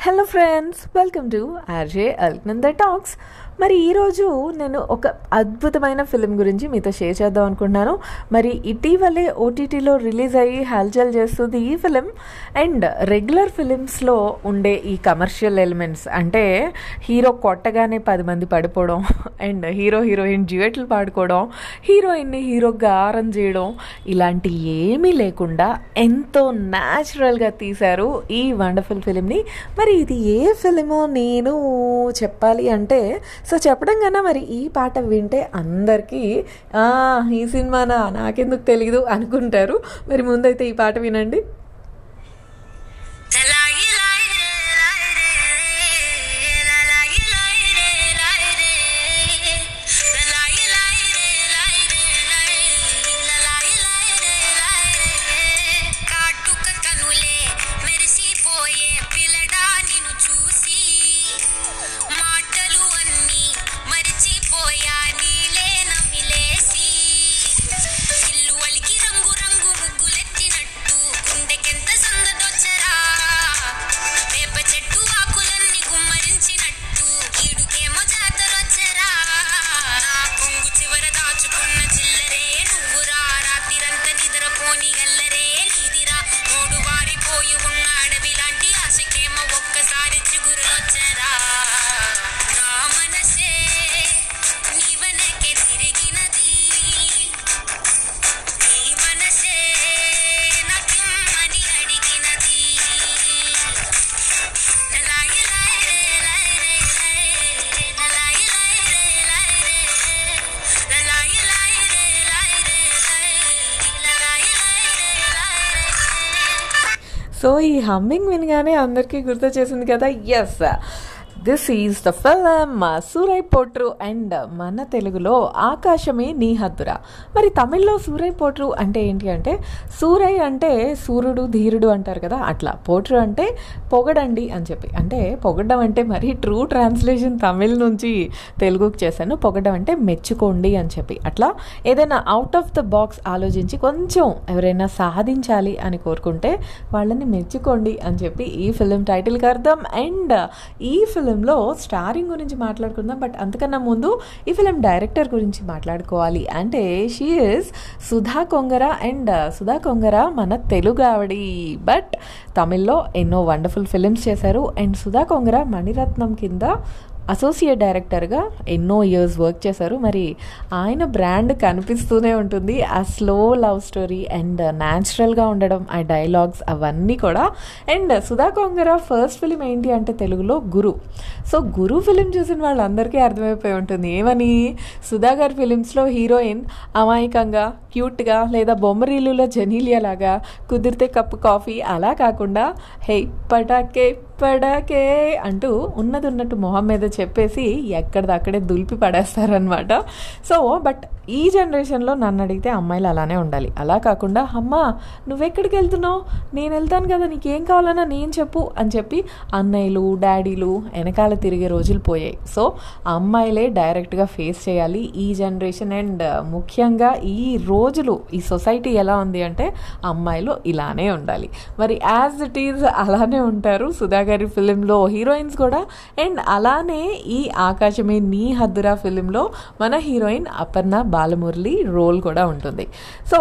Hello friends welcome to RJ Alaknanda talks మరి ఈరోజు నేను ఒక అద్భుతమైన ఫిలిం గురించి మీతో షేర్ చేద్దాం అనుకుంటున్నాను. మరి ఇటీవలే ఓటీటీలో రిలీజ్ అయ్యి హల్చల్ చేస్తుంది ఈ ఫిలిం అండ్ రెగ్యులర్ ఫిలిమ్స్లో ఉండే ఈ కమర్షియల్ ఎలిమెంట్స్ అంటే హీరో కొట్టగానే పది మంది పడిపోవడం అండ్ హీరో హీరోయిన్ డ్యూయట్లు పాడుకోవడం హీరోయిన్ని హీరో గారం చేయడం ఇలాంటి ఏమీ లేకుండా ఎంతో న్యాచురల్గా తీశారు ఈ వండర్ఫుల్ ఫిలింని మరి ఇది ఏ ఫిలిమో నేను చెప్పాలి అంటే సో చెప్పడం కన్నా మరి ఈ పాట వింటే అందరికీ "ఆ, ఈ సినిమానా? నాకెందుకు తెలీదు అనుకుంటారు. మరి ముందైతే ఈ పాట వినండి. సో ఈ హమ్మింగ్ వినగానే అందరికీ గుర్తు చేసింది కదా? Yes this is the film Soorarai Pottru and మన తెలుగులో ఆకాశమే నీ హద్దురా. మరి తమిళ్ళో సూరై పోట్రు అంటే ఏంటి అంటే సూరై అంటే సూర్యుడు ధీరుడు అంటారు కదా అట్లా. పోట్రు అంటే పొగడండి అని చెప్పి. అంటే పొగడం అంటే మరి ట్రూ ట్రాన్స్లేషన్ తమిళ్ నుంచి తెలుగుకి చేశాను. పొగడం అంటే మెచ్చుకోండి అని చెప్పి. అట్లా ఏదైనా అవుట్ ఆఫ్ ద బాక్స్ ఆలోచించి కొంచెం ఎవరైనా సాధించాలి అని కోరుకుంటే వాళ్ళని మెచ్చుకోండి అని చెప్పి ఈ ఫిలిం టైటిల్కి అర్థం. అండ్ ఈ ఫిలింలో స్టారింగ్ గురించి మాట్లాడుకుందాం. బట్ అంతకన్నా ముందు ఈ ఫిలిం డైరెక్టర్ గురించి మాట్లాడుకోవాలి. అంటే she is Sudha Kongara and uh, Sudha Kongara మన తెలుగు ఆవిడి. బట్ తమిళ్ళో ఎన్నో వండర్ఫుల్ ఫిలిమ్స్ చేశారు. అండ్ సుధా కొంగర మణిరత్నం కింద అసోసియేట్ డైరెక్టర్గా ఎన్నో ఇయర్స్ వర్క్ చేశారు. మరి ఆయన బ్రాండ్ కనిపిస్తూనే ఉంటుంది. ఆ స్లో లవ్ స్టోరీ అండ్ న్యాచురల్గా ఉండడం ఆ డైలాగ్స్ అవన్నీ కూడా. And Sudha Kongara first film ఏంటి అంటే తెలుగులో గురు. సో గురు ఫిలిం చూసిన వాళ్ళందరికీ అర్థమైపోయి ఉంటుంది. ఏమని? సుధా గారి ఫిలిమ్స్లో హీరోయిన్ అమాయకంగా క్యూట్గా లేదా బొమ్మరీలులో జనీలియా లాగా కుదిరితే కప్పు కాఫీ అలా కాకుండా హే పటాకే పడాకే అంటూ ఉన్నది ఉన్నట్టు మొహం మీద చెప్పేసి ఎక్కడిదక్కడే దులిపి పడేస్తారనమాట సో బట్ ఈ జనరేషన్లో నన్ను అడిగితే అమ్మాయిలు అలానే ఉండాలి. అలా కాకుండా అమ్మా నువ్వెక్కడికి వెళ్తున్నావు? నేను వెళ్తాను కదా నీకేం కావాలన్నా నేను చెప్పు అని చెప్పి అన్నయ్యలు డాడీలు వెనకాల తిరిగే రోజులు పోయాయి. సో అమ్మాయిలే డైరెక్ట్గా ఫేస్ చేయాలి. ఈ జనరేషన్ అండ్ ముఖ్యంగా ఈ రోజులు ఈ సొసైటీ ఎలా ఉంది అంటే అమ్మాయిలు ఇలానే ఉండాలి. మరి యాజ్ ఇట్ ఈజ్ అలానే ఉంటారు సుధాకర్ గారి ఫిలింలో హీరోయిన్స్ కూడా. అండ్ అలానే ఈ ఆకాశమే నీ హద్దురా ఫిలింలో మన హీరోయిన్ అపర్ణ బాలమురళి రోల్ కూడా ఉంటుంది. సో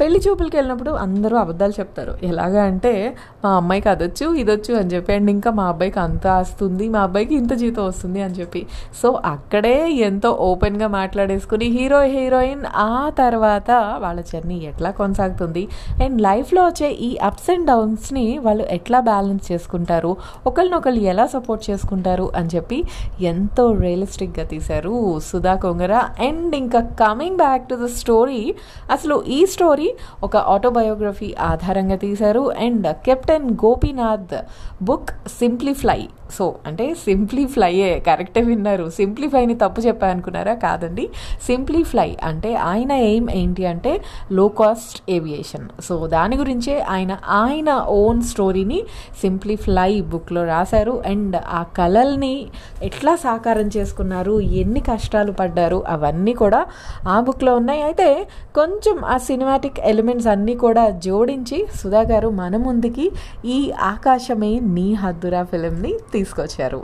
పెళ్ళి చూపులకి వెళ్ళినప్పుడు అందరూ అబద్ధాలు చెప్తారు. ఎలాగా అంటే మా అమ్మాయికి అదొచ్చు ఇదొచ్చు అని చెప్పి అండ్ ఇంకా మా అబ్బాయికి అంత వస్తుంది మా అబ్బాయికి ఇంత జీతం వస్తుంది అని చెప్పి. సో అక్కడే ఎంతో ఓపెన్గా మాట్లాడేసుకుని హీరో హీరోయిన్ ఆ తర్వాత వాళ్ళ జర్నీ ఎట్లా కొనసాగుతుంది? అండ్ లైఫ్లో వచ్చే ఈ అప్స్ అండ్ డౌన్స్ని వాళ్ళు ఎట్లా బ్యాలెన్స్ చేసుకుంటారు? ఒకరినొకరు ఎలా సపోర్ట్ చేసుకుంటారు? అని చెప్పి ఎంతో రియలిస్టిక్గా తీశారు సుధా కొంగర. అండ్ ఇంకా coming back to the story అసలు ఈ స్టోరీ ఒక ఆటోబయోగ్రఫీ ఆధారంగా తీశారు. And captain Gopinath book Simplifly so అంటే సింప్లిఫ్లైయే కరెక్టే విన్నారు. సింప్లిఫైని తప్పు చెప్పా అనుకున్నారా కాదండి సింప్లిఫ్లై అంటే ఆయన ఎయిమ్ ఏంటి అంటే లో కాస్ట్ ఏవియేషన్ సో దాని గురించే ఆయన ఆయన ఓన్ స్టోరీని సింప్లిఫ్లై బుక్లో రాశారు. అండ్ ఆ కళల్ని ఎట్లా సాకారం చేసుకున్నారు? ఎన్ని కష్టాలు పడ్డారు? అవన్నీ కూడా ఆ బుక్లో ఉన్నాయి. అయితే కొంచెం ఆ సినిమాటిక్ ఎలిమెంట్స్ అన్నీ కూడా జోడించి సుధా గారు మన ముందుకి ఈ ఆకాశమే నీ హద్దురా ఫిలింని తీసుకొచ్చారు.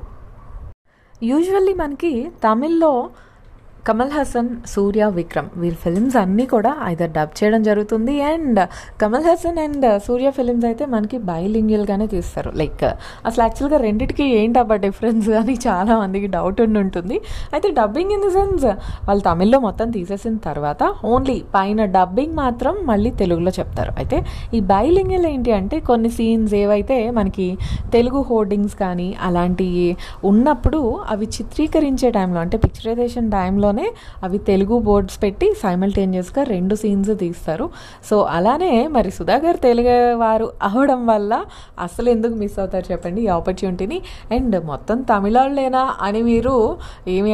యూజువల్లీ మనకి తమిళ్ళో కమల్ హాసన్ సూర్య విక్రమ్ వీరి ఫిలిమ్స్ అన్నీ కూడా ఐదర్ డబ్ చేయడం జరుగుతుంది and Kamal Haasan and Suriya films అయితే మనకి బైలింగ్యువల్గానే తీస్తారు. లైక్ అసలు యాక్చువల్గా రెండింటికి ఏంటి అబ్బా డిఫరెన్స్ అని చాలా మందికి డౌట్ ఉండి ఉంటుంది. అయితే డబ్బింగ్ ఇన్ ది సెన్స్ వాళ్ళు తమిళ్ళో మొత్తం తీసేసిన తర్వాత ఓన్లీ పైన డబ్బింగ్ మాత్రం మళ్ళీ తెలుగులో చెప్తారు. అయితే ఈ బైలింగ్యువల్ ఏంటి అంటే కొన్ని సీన్స్ ఏవైతే మనకి తెలుగు హోర్డింగ్స్ కానీ అలాంటివి ఉన్నప్పుడు అవి చిత్రీకరించే టైంలో అంటే పిక్చరైజేషన్ సీన్స్లోనే అవి తెలుగు బోర్డ్స్ పెట్టి సైమల్టేనియస్గా రెండు సీన్స్ తీస్తారు. సో అలానే మరి సుధాకర్ తెలుగు వారు అవడం వల్ల అసలు ఎందుకు మిస్ అవుతారు చెప్పండి ఈ ఆపర్చునిటీని అండ్ మొత్తం తమిళాళ్ళేనా అని మీరు ఏమి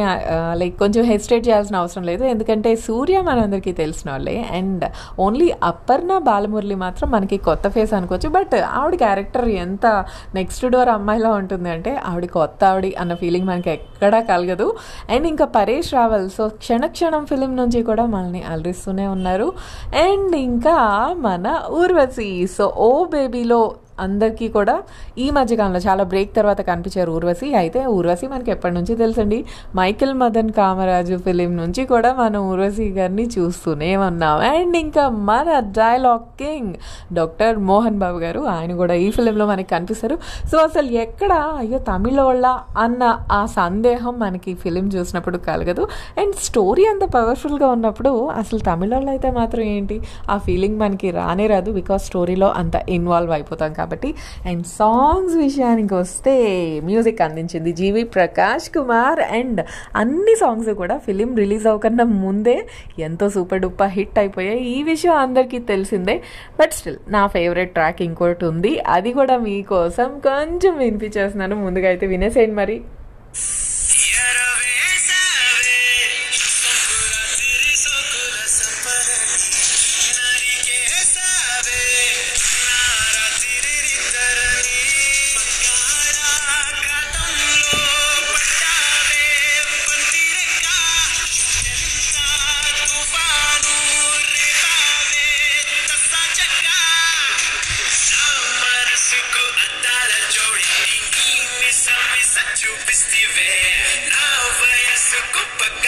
లైక్ కొంచెం హెసిటేట్ చేయాల్సిన అవసరం లేదు. ఎందుకంటే సూర్య మనందరికీ తెలిసిన వాళ్ళే. అండ్ ఓన్లీ అప్పర్ణ బాలమురళి మాత్రం మనకి కొత్త ఫేస్ అనుకోవచ్చు. బట్ ఆవిడ క్యారెక్టర్ ఎంత నెక్స్ట్ డోర్ అమ్మాయిలా ఉంటుంది అంటే ఆవిడ కొత్త ఆవిడ అన్న ఫీలింగ్ మనకి ఎక్కడా కలగదు. అండ్ ఇంకా పరేష్ రావల్ సో క్షణక్షణం ఫిలిం నుంచి కూడా మనల్ని అలరిస్తూనే ఉన్నారు. అండ్ ఇంకా మన ఊర్వశి సో ఓ బేబీలో అందరికీ కూడా ఈ మధ్యకాలంలో చాలా బ్రేక్ తర్వాత కనిపించారు ఊర్వశి. అయితే ఊర్వశి మనకి ఎప్పటి నుంచి తెలుసండి? మైకిల్ మదన్ కామరాజు ఫిలిం నుంచి కూడా మనం ఊర్వశి గారిని చూస్తూనే ఉన్నాం. అండ్ ఇంకా మన dialogue king doctor Mohan Babu garu ఆయన కూడా ఈ ఫిలింలో మనకి కనిపిస్తారు. సో అసలు ఎక్కడ అయ్యో తమిళ వాళ్ళ అన్న ఆ సందేహం మనకి ఫిలిం చూసినప్పుడు కలగదు. అండ్ స్టోరీ అంత పవర్ఫుల్గా ఉన్నప్పుడు అసలు తమిళ వాళ్ళు అయితే మాత్రం ఏంటి? ఆ ఫీలింగ్ మనకి రానే రాదు. బికాస్ స్టోరీలో అంత ఇన్వాల్వ్ అయిపోతాం కాబట్టి అండ్ సాంగ్స్ విషయానికి వస్తే మ్యూజిక్ అందించింది G V Prakash Kumar and అన్ని సాంగ్స్ కూడా ఫిలిం రిలీజ్ అవ్వకుండా ముందే ఎంతో సూపర్ డూపర్ హిట్ అయిపోయాయి. ఈ విషయం అందరికీ తెలిసిందే. బట్ స్టిల్ నా ఫేవరెట్ ట్రాక్ ఇంకోటి ఉంది. అది కూడా మీకోసం కొంచెం వినిపించేస్తున్నాను. ముందుగా అయితే వినేసేయండి మరి. Goodbye.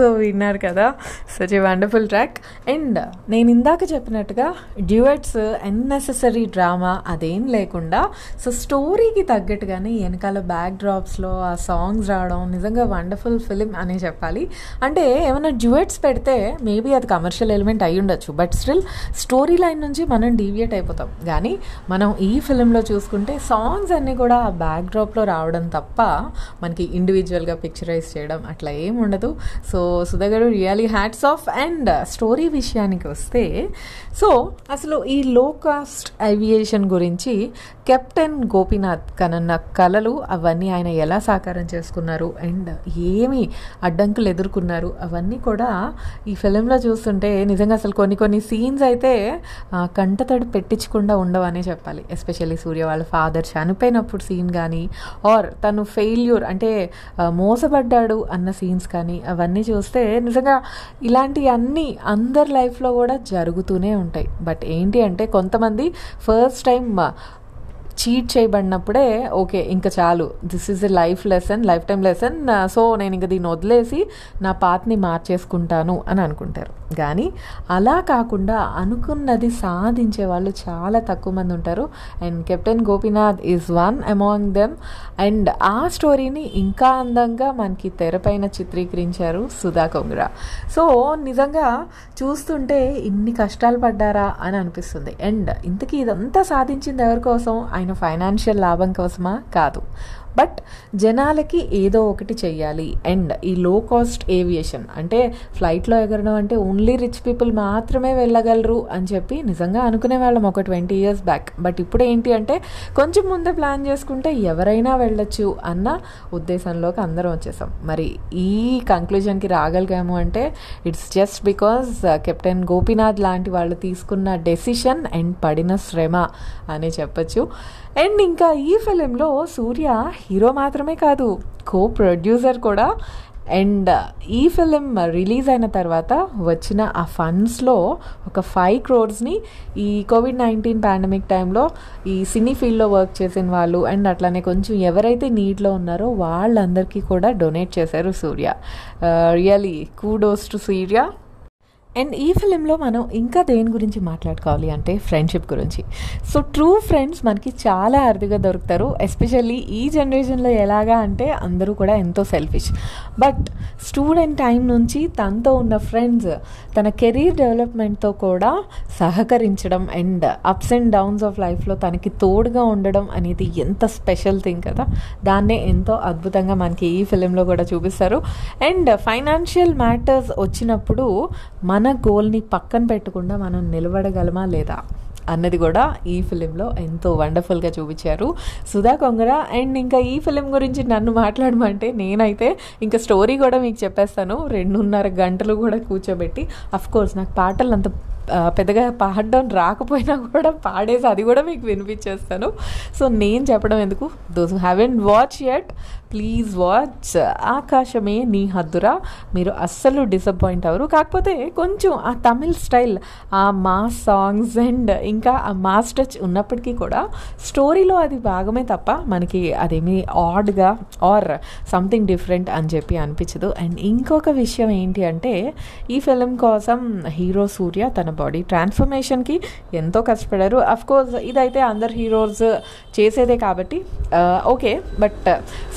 సో విన్నారు కదా. Such a wonderful track. And uh, నేను ఇందాక చెప్పినట్టుగా డ్యూయట్స్ అన్నెసెసరీ డ్రామా అదేం లేకుండా సో స్టోరీకి తగ్గట్టుగానే వెనకాల బ్యాక్ డ్రాప్స్లో ఆ సాంగ్స్ రావడం నిజంగా వండర్ఫుల్ ఫిలిం అనే చెప్పాలి. అంటే ఏమైనా డ్యూయట్స్ పెడితే మేబీ అది కమర్షియల్ ఎలిమెంట్ అయి ఉండొచ్చు. బట్ స్టిల్ స్టోరీ లైన్ నుంచి మనం డీవియేట్ అయిపోతాం. కానీ మనం ఈ ఫిలింలో చూసుకుంటే సాంగ్స్ అన్నీ కూడా ఆ బ్యాక్ డ్రాప్లో రావడం తప్ప మనకి ఇండివిజువల్గా పిక్చరైజ్ చేయడం అట్లా ఏం ఉండదు. So సుధగడు really hats off and story విషయానికి వస్తే సో అసలు ఈ లో కాస్ట్ ఏవియేషన్ గురించి కెప్టెన్ గోపీనాథ్ కనన్న కళలు అవన్నీ ఆయన ఎలా సాకారం చేసుకున్నారు? అండ్ ఏమి అడ్డంకులు ఎదుర్కొన్నారు? అవన్నీ కూడా ఈ ఫిలింలో చూస్తుంటే నిజంగా అసలు కొన్ని కొన్ని సీన్స్ అయితే కంటతడి పెట్టించకుండా ఉండవనే చెప్పాలి. ఎస్పెషల్లీ సూర్య వాళ్ళ ఫాదర్ చనిపోయినప్పుడు సీన్ కానీ ఆర్ తను ఫెయిల్యూర్ అంటే మోసపడ్డాడు అన్న సీన్స్ కానీ అవన్నీ చూస్తే నిజంగా ఇలాంటి అన్నీ అందరి లైఫ్లో కూడా జరుగుతూనే ఉంటాయి. బట్ ఏంటి అంటే కొంతమంది ఫస్ట్ టైం చీట్ చేయబడినప్పుడే ఓకే ఇంకా చాలు. This is a life lesson lifetime lesson so నేను ఇంకా దీన్ని వదిలేసి నా పాత్ని మార్చేసుకుంటాను అని అనుకుంటారు. కానీ అలా కాకుండా అనుకున్నది సాధించే వాళ్ళు చాలా తక్కువ మంది ఉంటారు. And captain Gopinath is one among them and ఆ స్టోరీని ఇంకా అందంగా మనకి తెరపైన చిత్రీకరించారు సుధా కొంగ్రా. సో నిజంగా చూస్తుంటే ఇన్ని కష్టాలు పడ్డారా అని అనిపిస్తుంది. అండ్ ఇంతకీ ఇదంతా సాధించింది ఎవరి కోసం? ఆయన ఫైనాన్షియల్ లాభం కోసమా? కాదు. బట్ జనాలకి ఏదో ఒకటి చెయ్యాలి. అండ్ ఈ లో కాస్ట్ ఏవియేషన్ అంటే ఫ్లైట్లో ఎగరడం అంటే ఓన్లీ రిచ్ పీపుల్ మాత్రమే వెళ్ళగలరు అని చెప్పి నిజంగా అనుకునే వాళ్ళం ఒక ట్వంటీ ఇయర్స్ బ్యాక్ బట్ ఇప్పుడు ఏంటి అంటే కొంచెం ముందే ప్లాన్ చేసుకుంటే ఎవరైనా వెళ్ళొచ్చు అన్న ఉద్దేశంలోకి అందరం వచ్చేసాం. మరి ఈ కంక్లూజన్కి రాగలిగాము అంటే it's just because captain Gopinath లాంటి వాళ్ళు తీసుకున్న డెసిషన్ అండ్ పడిన శ్రమ అనే చెప్పచ్చు. అండ్ ఇంకా ఈ ఫిలింలో సూర్య హీరో మాత్రమే కాదు కో ప్రొడ్యూసర్ కూడా. అండ్ ఈ ఫిలిం రిలీజ్ అయిన తర్వాత వచ్చిన ఆ ఫండ్స్లో ఒక ఫైవ్ క్రోర్స్ని ఈ కోవిడ్ నైన్టీన్ పాండమిక్ టైంలో ఈ సినీ ఫీల్డ్లో వర్క్ చేసిన వాళ్ళు అండ్ అట్లానే కొంచెం ఎవరైతే నీడ్లో ఉన్నారో వాళ్ళందరికీ కూడా డొనేట్ చేశారు Suriya. Really kudos to Suriya. And ఈ ఫిలింలో మనం ఇంకా దేని గురించి మాట్లాడుకోవాలి అంటే ఫ్రెండ్షిప్ గురించి. సో ట్రూ ఫ్రెండ్స్ మనకి చాలా అరుదుగా దొరుకుతారు. ఎస్పెషల్లీ ఈ జనరేషన్లో ఎలాగా అంటే అందరూ కూడా ఎంతో సెల్ఫిష్ బట్ స్టూడెంట్ టైం నుంచి తనతో ఉన్న ఫ్రెండ్స్ తన కెరీర్ డెవలప్మెంట్తో కూడా సహకరించడం and ups and downs of లైఫ్లో తనకి తోడుగా ఉండడం అనేది ఎంత స్పెషల్ థింగ్ కదా. దాన్నే ఎంతో అద్భుతంగా మనకి ఈ ఫిలింలో కూడా చూపిస్తారు. అండ్ ఫైనాన్షియల్ మ్యాటర్స్ వచ్చినప్పుడు మన గోల్ని పక్కన పెట్టకుండా మనం నిలబడగలమా లేదా అన్నది కూడా ఈ ఫిలింలో ఎంతో వండర్ఫుల్గా చూపించారు. సుధా కొంగర అండ్ ఇంకా ఈ ఫిలిం గురించి నన్ను మాట్లాడమంటే నేనైతే ఇంకా స్టోరీ కూడా మీకు చెప్పేస్తాను. రెండున్నర గంటలు కూడా కూర్చోబెట్టి అఫ్ కోర్స్ నాకు పాటలు అంత పెద్దగా పాడడం రాకపోయినా కూడా పాడేసి అది కూడా మీకు వినిపించేస్తాను. సో నేను చెప్పడం ఎందుకు? Those haven't watch it please watch Aakasame Nee Haddura. మీరు అస్సలు డిసప్పాయింట్ అవ్వరు. కాకపోతే కొంచెం ఆ తమిళ్ స్టైల్ ఆ మాస్ సాంగ్స్ అండ్ ఇంకా ఆ మాస్ టచ్ ఉన్నప్పటికీ కూడా స్టోరీలో అది భాగమే తప్ప మనకి అదేమి ఆడ్గా ఆర్ సంథింగ్ డిఫరెంట్ అని చెప్పి అనిపించదు. అండ్ ఇంకొక విషయం ఏంటి అంటే ఈ ఫిలిం కోసం హీరో సూర్య తన బాడీ ట్రాన్స్ఫర్మేషన్కి ఎంతో కష్టపడారు. అఫ్ కోర్స్ ఇదైతే అందరు హీరోస్ చేసేదే కాబట్టి ఓకే బట్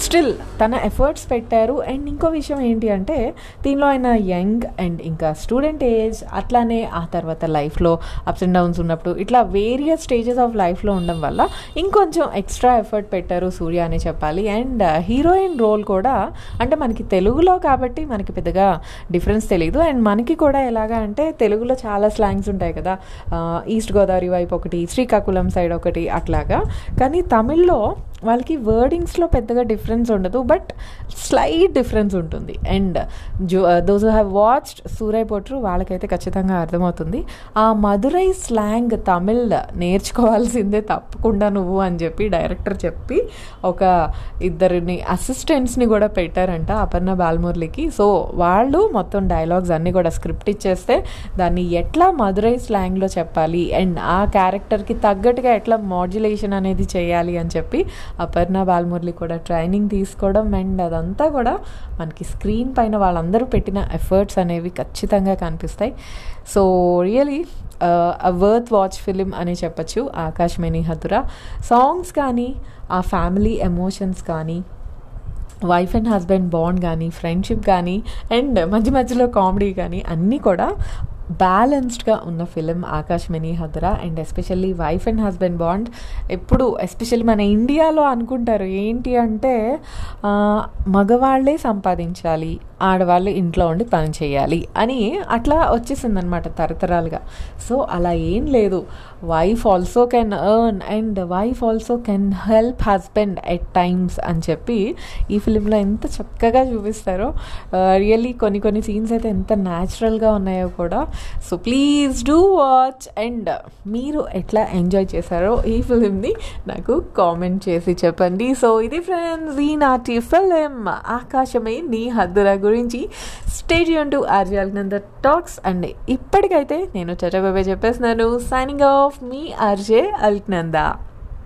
స్టిల్ తన ఎఫర్ట్స్ పెట్టారు. అండ్ ఇంకో విషయం ఏంటి అంటే దీనిలో ఆయన యంగ్ అండ్ ఇంకా స్టూడెంట్ ఏజ్ అట్లానే ఆ తర్వాత లైఫ్లో అప్స్ అండ్ డౌన్స్ ఉన్నప్పుడు ఇట్లా వేరియస్ స్టేజెస్ ఆఫ్ లైఫ్లో ఉండడం వల్ల ఇంకొంచెం ఎక్స్ట్రా ఎఫర్ట్ పెట్టారు సూర్య అని చెప్పాలి. అండ్ హీరోయిన్ రోల్ కూడా అంటే మనకి తెలుగులో కాబట్టి మనకి పెద్దగా డిఫరెన్స్ తెలియదు అండ్ మనకి కూడా ఎలాగా అంటే తెలుగులో చాలా స్లాంగ్స్ ఉంటాయి కదా ఈస్ట్ గోదావరి వైపు ఒకటి శ్రీకాకుళం సైడ్ ఒకటి అట్లాగా. కానీ తమిళ్ళో వాళ్ళకి వర్డింగ్స్లో పెద్దగా డిఫరెన్స్ ఉండదు బట్ స్లైట్ డిఫరెన్స్ ఉంటుంది. And Joe those have watched Soorarai Pottru వాళ్ళకైతే ఖచ్చితంగా అర్థమవుతుంది. ఆ మధురై స్లాంగ్ తమిళ్ నేర్చుకోవాల్సిందే తప్పకుండా నువ్వు అని చెప్పి డైరెక్టర్ చెప్పి ఒక ఇద్దరిని అసిస్టెంట్స్ని కూడా పెట్టారంట అపర్ణ బాల్మురళికి. సో వాళ్ళు మొత్తం డైలాగ్స్ అన్నీ కూడా స్క్రిప్ట్ ఇచ్చేస్తే దాన్ని ఎట్లా మధురై స్లాంగ్లో చెప్పాలి? అండ్ ఆ క్యారెక్టర్కి తగ్గట్టుగా ఎట్లా మాడ్యులేషన్ అనేది చేయాలి అని చెప్పి అపర్ణ బాలమురళి కూడా ట్రైనింగ్ తీసుకోవడం అండ్ అదంతా కూడా మనకి స్క్రీన్ పైన వాళ్ళందరూ పెట్టిన ఎఫర్ట్స్ అనేవి ఖచ్చితంగా కనిపిస్తాయి. So really worth watch film అని చెప్పచ్చు ఆకాశమేని హతురా. సాంగ్స్ కానీ ఆ ఫ్యామిలీ ఎమోషన్స్ కానీ వైఫ్ అండ్ హస్బెండ్ బాండ్ కానీ ఫ్రెండ్షిప్ కానీ అండ్ మధ్య మధ్యలో కామెడీ కానీ అన్నీ కూడా బ్యాలెన్స్డ్గా ఉన్న ఫిలిం ఆకాశమణి హద్రా and especially wife and husband bond. ఎప్పుడు ఎస్పెషల్లీ మన ఇండియాలో అనుకుంటారు ఏంటి అంటే మగవాళ్ళే సంపాదించాలి. ఆడవాళ్ళు ఇంట్లో ఉండి పని చేయాలి అని అట్లా వచ్చేసిందనమాట తరతరాలుగా. సో అలా ఏం లేదు. Wife also can earn and wife also can help husband at times అని చెప్పి ఈ ఫిలింలో ఎంత చక్కగా చూపిస్తారో. రియల్లీ కొన్ని కొన్ని సీన్స్ అయితే ఎంత న్యాచురల్గా ఉన్నాయో కూడా. So please do watch and మీరు ఎట్లా ఎంజాయ్ చేశారో ఈ ఫిలింని నాకు కామెంట్ చేసి చెప్పండి. సో ఇది ఫ్రెండ్స్ ఈ నాటి ఫిలిం. ఆకాశమే నీ హద్దుల గురించి stadium to RJ Alaknanda talks and ఇప్పటికైతే నేను చటబాబే చెప్పేస్తున్నాను. సైనింగ్ ఆఫ్ మీ ఆర్జే అల్క్నందా